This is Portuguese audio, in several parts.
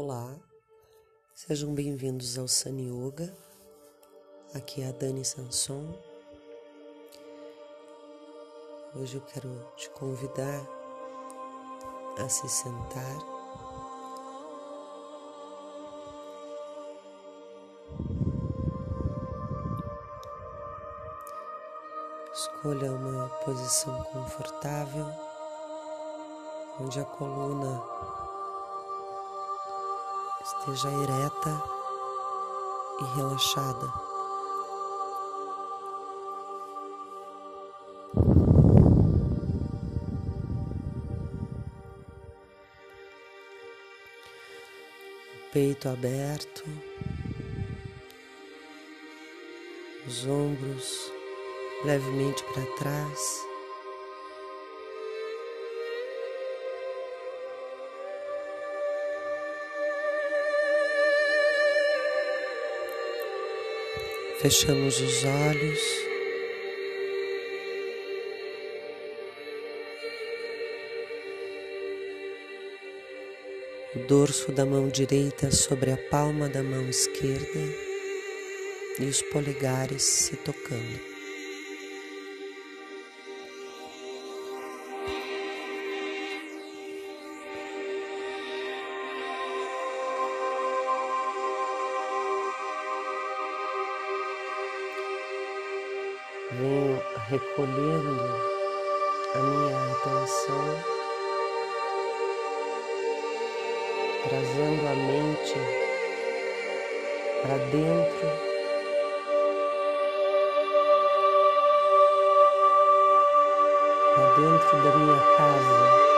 Olá, sejam bem-vindos ao Sun Yoga. Aqui é a Dani Sanson. Hoje eu quero te convidar a se sentar. Escolha uma posição confortável, onde a coluna esteja ereta e relaxada. O peito aberto, os ombros levemente para trás. Fechamos os olhos. O dorso da mão direita sobre a palma da mão esquerda e os polegares se tocando. Recolhendo a minha atenção, trazendo a mente para dentro. Para dentro da minha casa.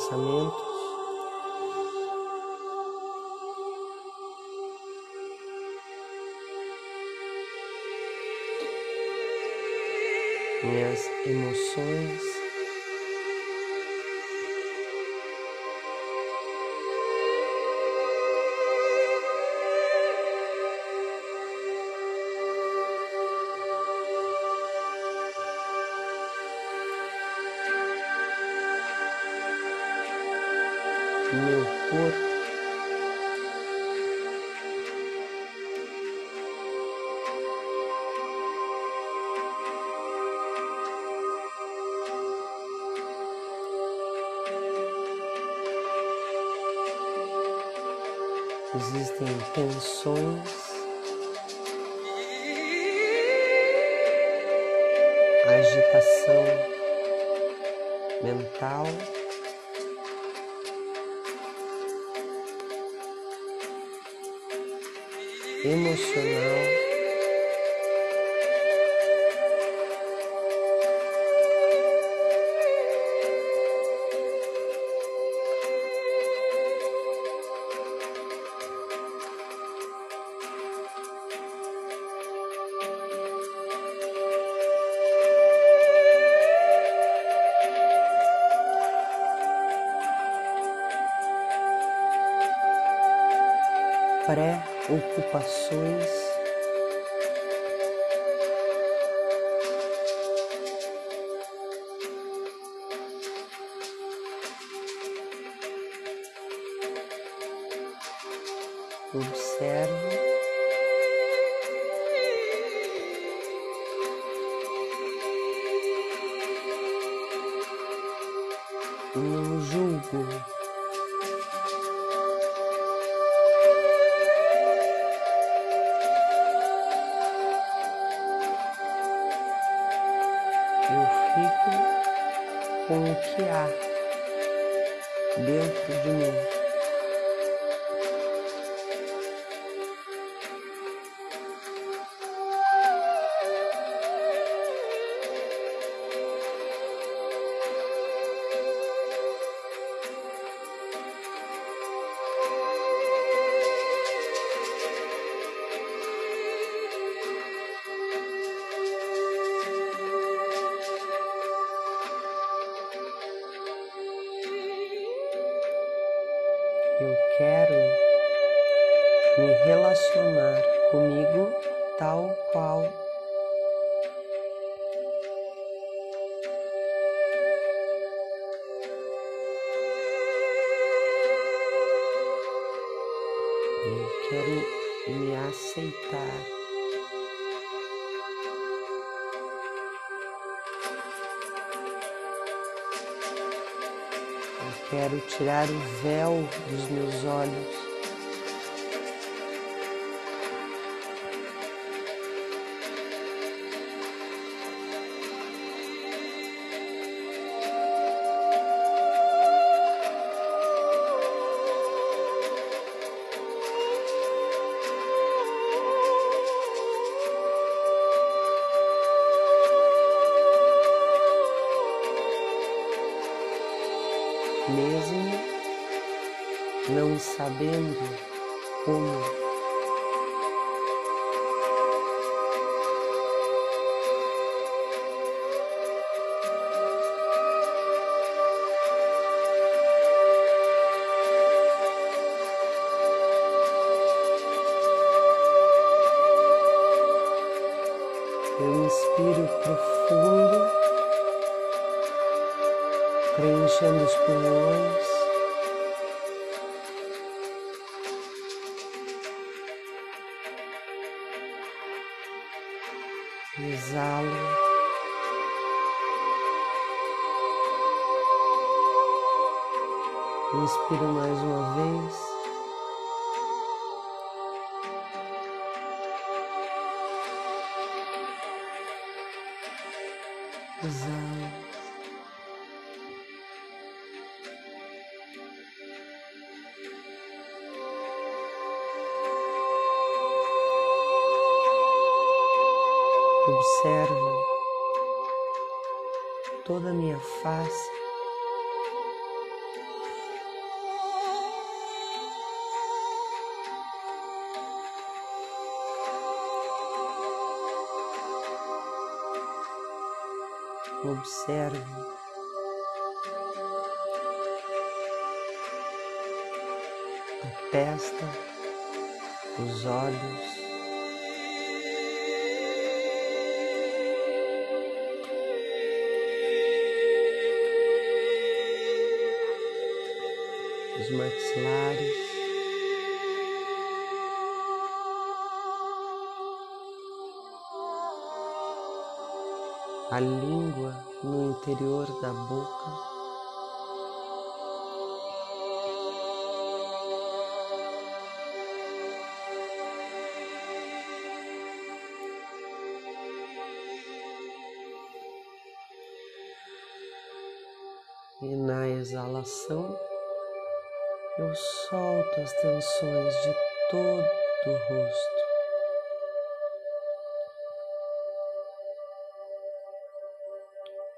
Pensamentos. Minhas emoções. Agitação mental. emocional. Pré-ocupações. Observe não julgo. Com o que há dentro de mim. Comigo tal qual eu quero me aceitar. Quero tirar o véu dos meus olhos. Não Exalo. Inspiro mais uma vez. Observe a testa, os olhos. os maxilares. A língua no interior da boca. E na exalação, eu solto as tensões de todo o rosto.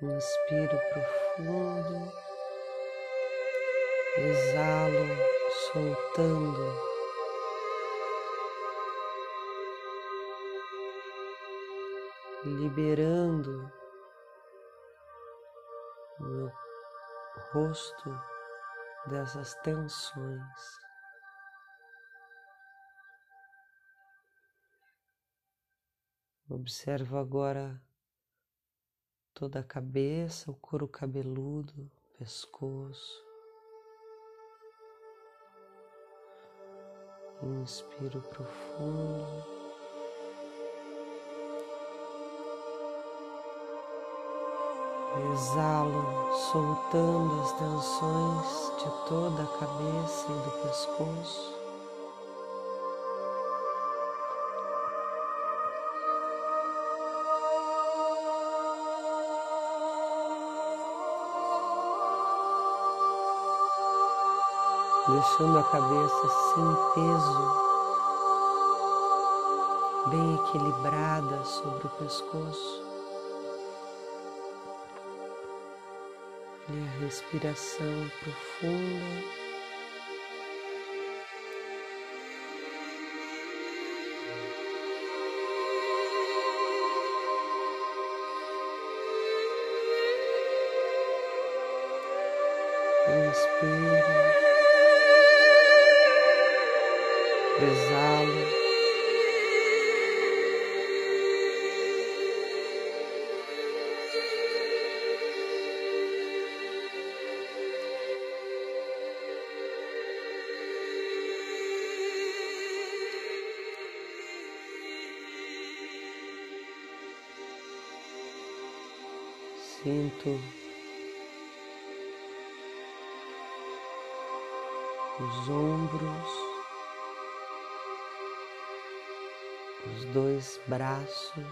Inspiro profundo, exalo, soltando. Liberando meu rosto dessas tensões. Observo agora toda a cabeça, o couro cabeludo, pescoço. Inspiro profundo. Exalo, soltando as tensões de toda a cabeça e do pescoço. Deixando a cabeça sem peso, bem equilibrada sobre o pescoço. e a respiração profunda. Inspire. Exalo. Braços,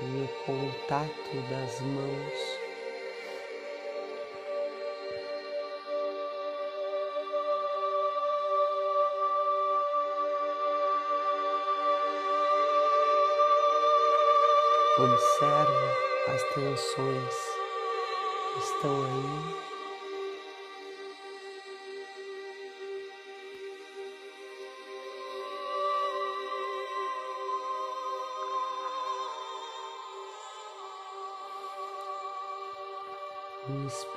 e o contato das mãos. Observe as tensões que estão aí.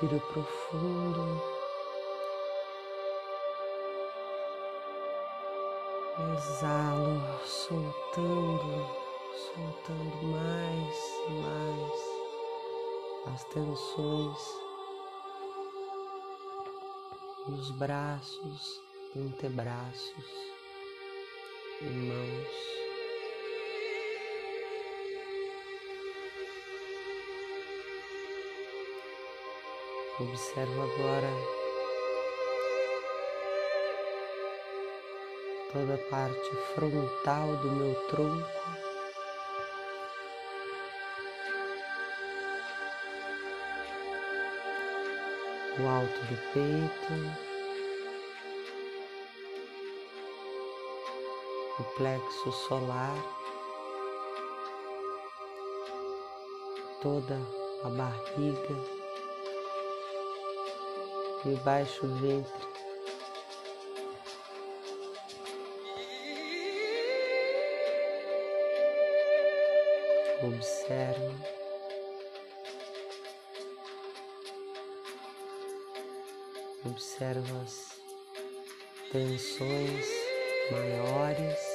Inspiro profundo. Exalo, soltando soltando mais e mais as tensões nos braços, antebraços e mãos. Observo agora toda a parte frontal do meu tronco. o alto do peito, o plexo solar, toda a barriga e baixo ventre. Observe Observa as tensões maiores.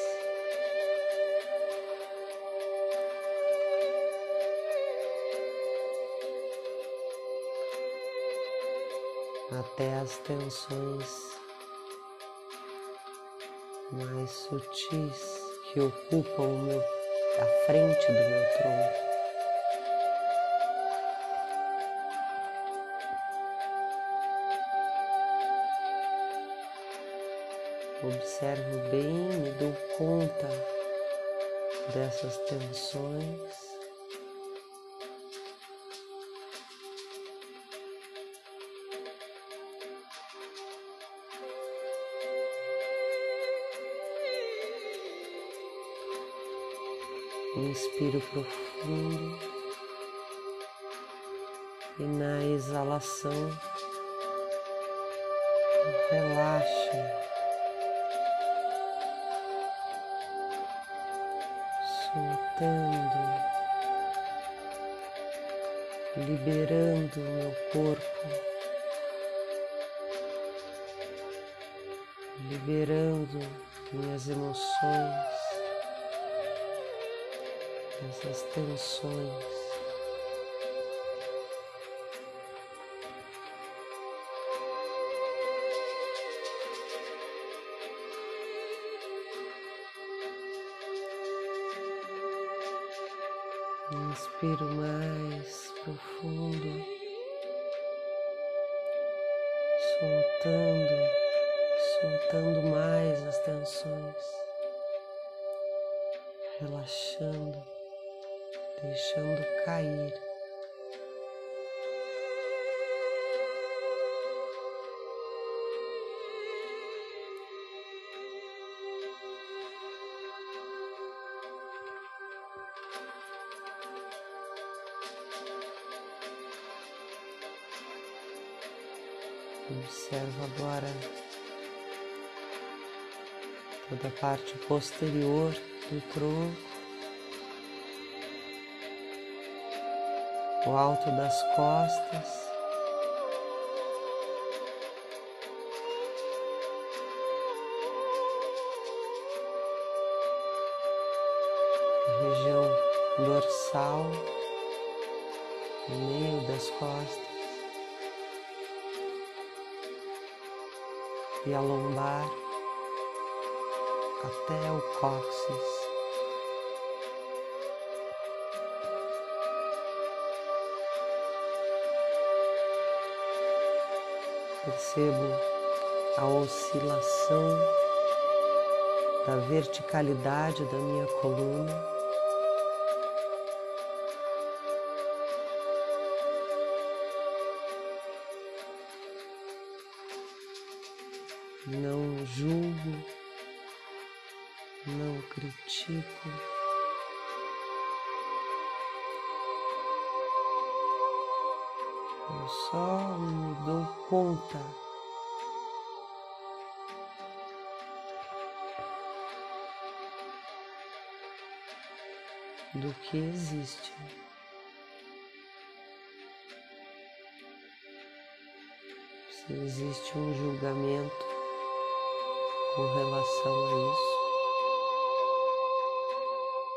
Até as tensões mais sutis que ocupam meu, a frente do meu tronco. Observo bem, me dou conta dessas tensões. Inspiro profundo. E na exalação relaxa. soltando, liberando o meu corpo, liberando minhas emoções, essas tensões. Inspiro mais profundo, soltando, soltando mais as tensões, relaxando, deixando cair. Observa agora toda a parte posterior do tronco, o alto das costas. região dorsal, meio das costas e a lombar até o cóccix. Percebo a oscilação da verticalidade da minha coluna. Não julgo, não critico. Eu só me dou conta do que existe. Se existe um julgamento com relação a isso,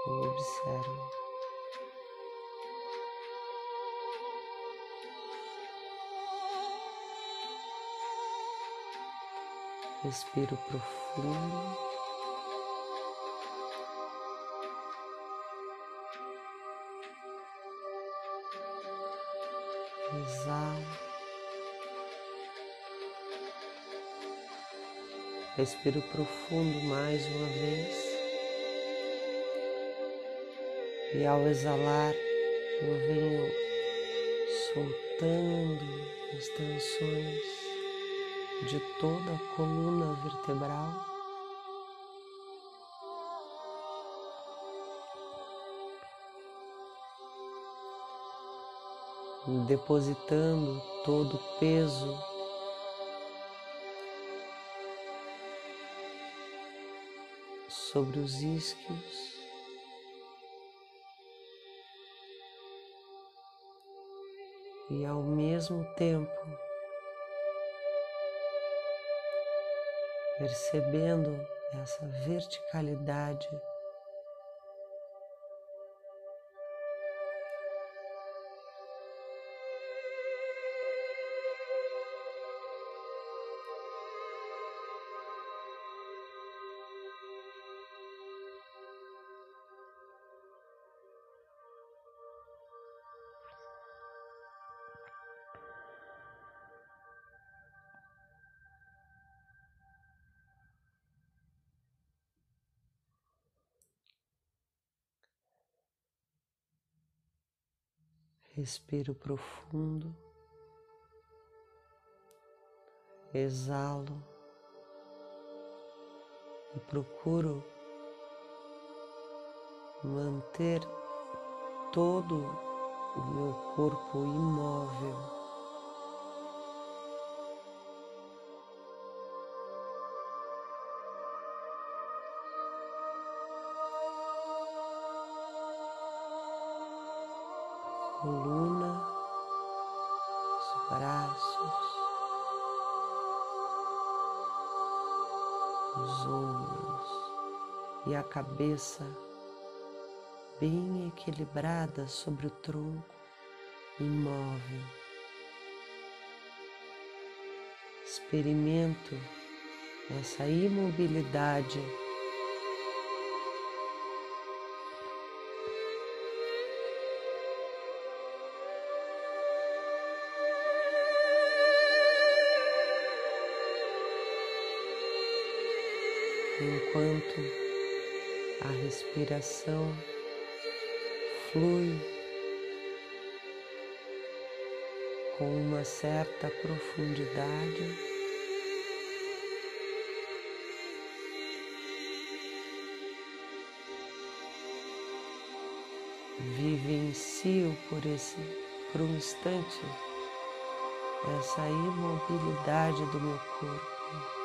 eu observo. Respiro profundo. Exalo. Respiro profundo mais uma vez. E ao exalar, eu venho soltando as tensões de toda a coluna vertebral. Depositando todo o peso sobre os isquios. E ao mesmo tempo percebendo essa verticalidade Respiro profundo, exalo e procuro manter todo o meu corpo imóvel. Cabeça bem equilibrada sobre o tronco, imóvel. Experimento essa imobilidade enquanto a respiração flui com uma certa profundidade. Vivencio por esse por um instante essa imobilidade do meu corpo.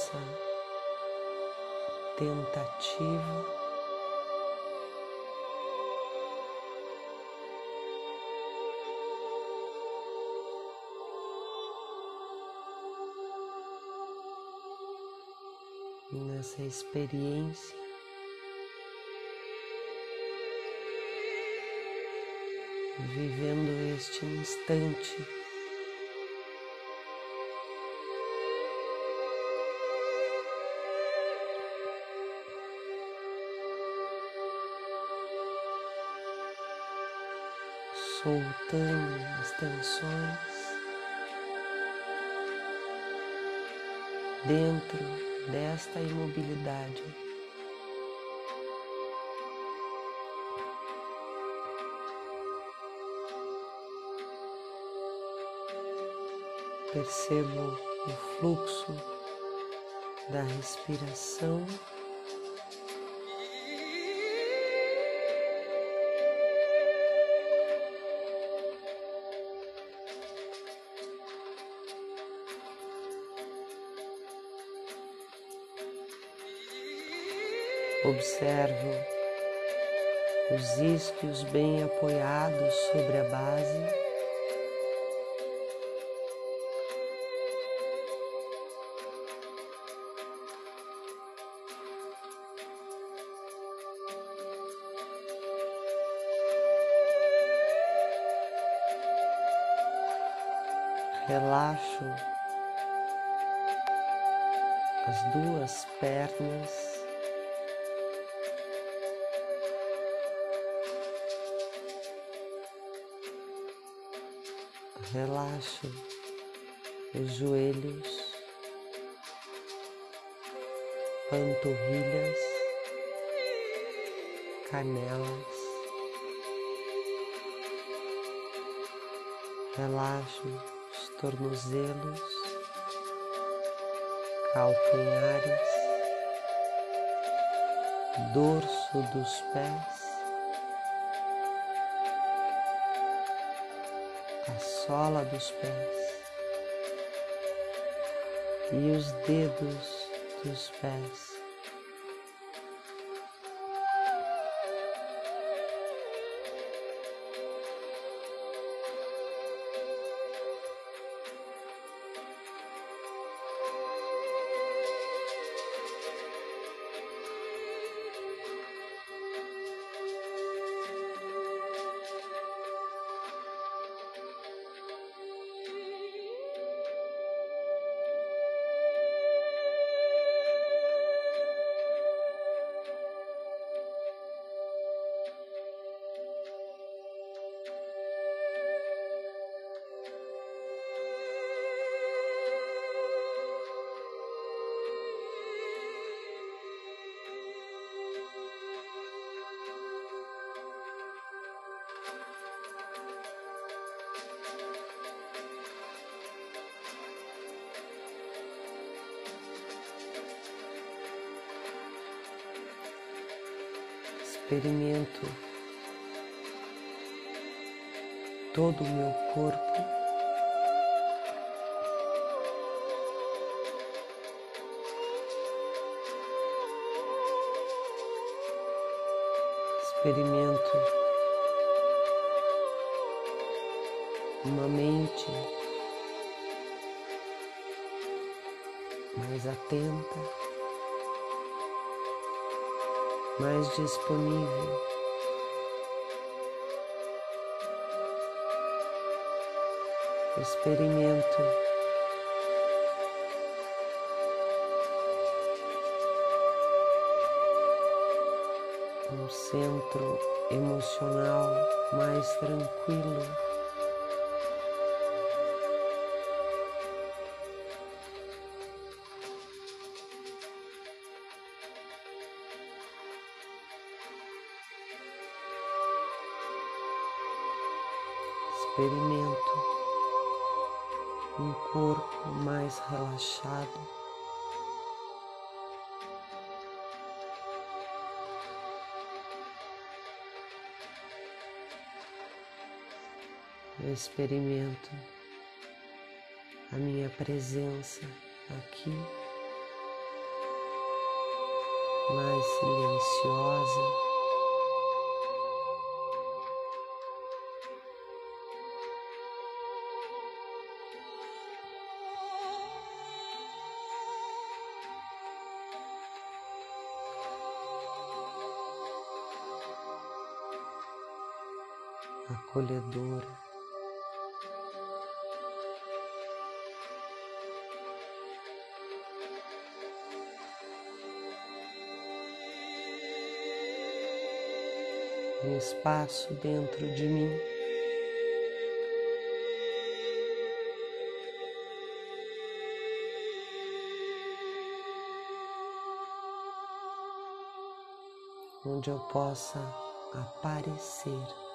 Nessa tentativa. Nessa experiência vivendo este instante. Soltando as tensões dentro desta imobilidade. Percebo o fluxo da respiração. Observo os isquios bem apoiados sobre a base. relaxo as duas pernas. Relaxo os joelhos, panturrilhas, canelas. Relaxo. Tornozelos, calcanhares, dorso dos pés, a sola dos pés e os dedos dos pés. Experimento todo o meu corpo. Experimento uma mente mais atenta. Mais disponível. Experimento um centro emocional mais tranquilo. Experimento um corpo mais relaxado. eu experimento a minha presença aqui, mais silenciosa. Acolhedora. um espaço dentro de mim. Onde eu possa aparecer.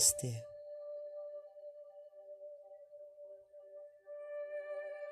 Namastê.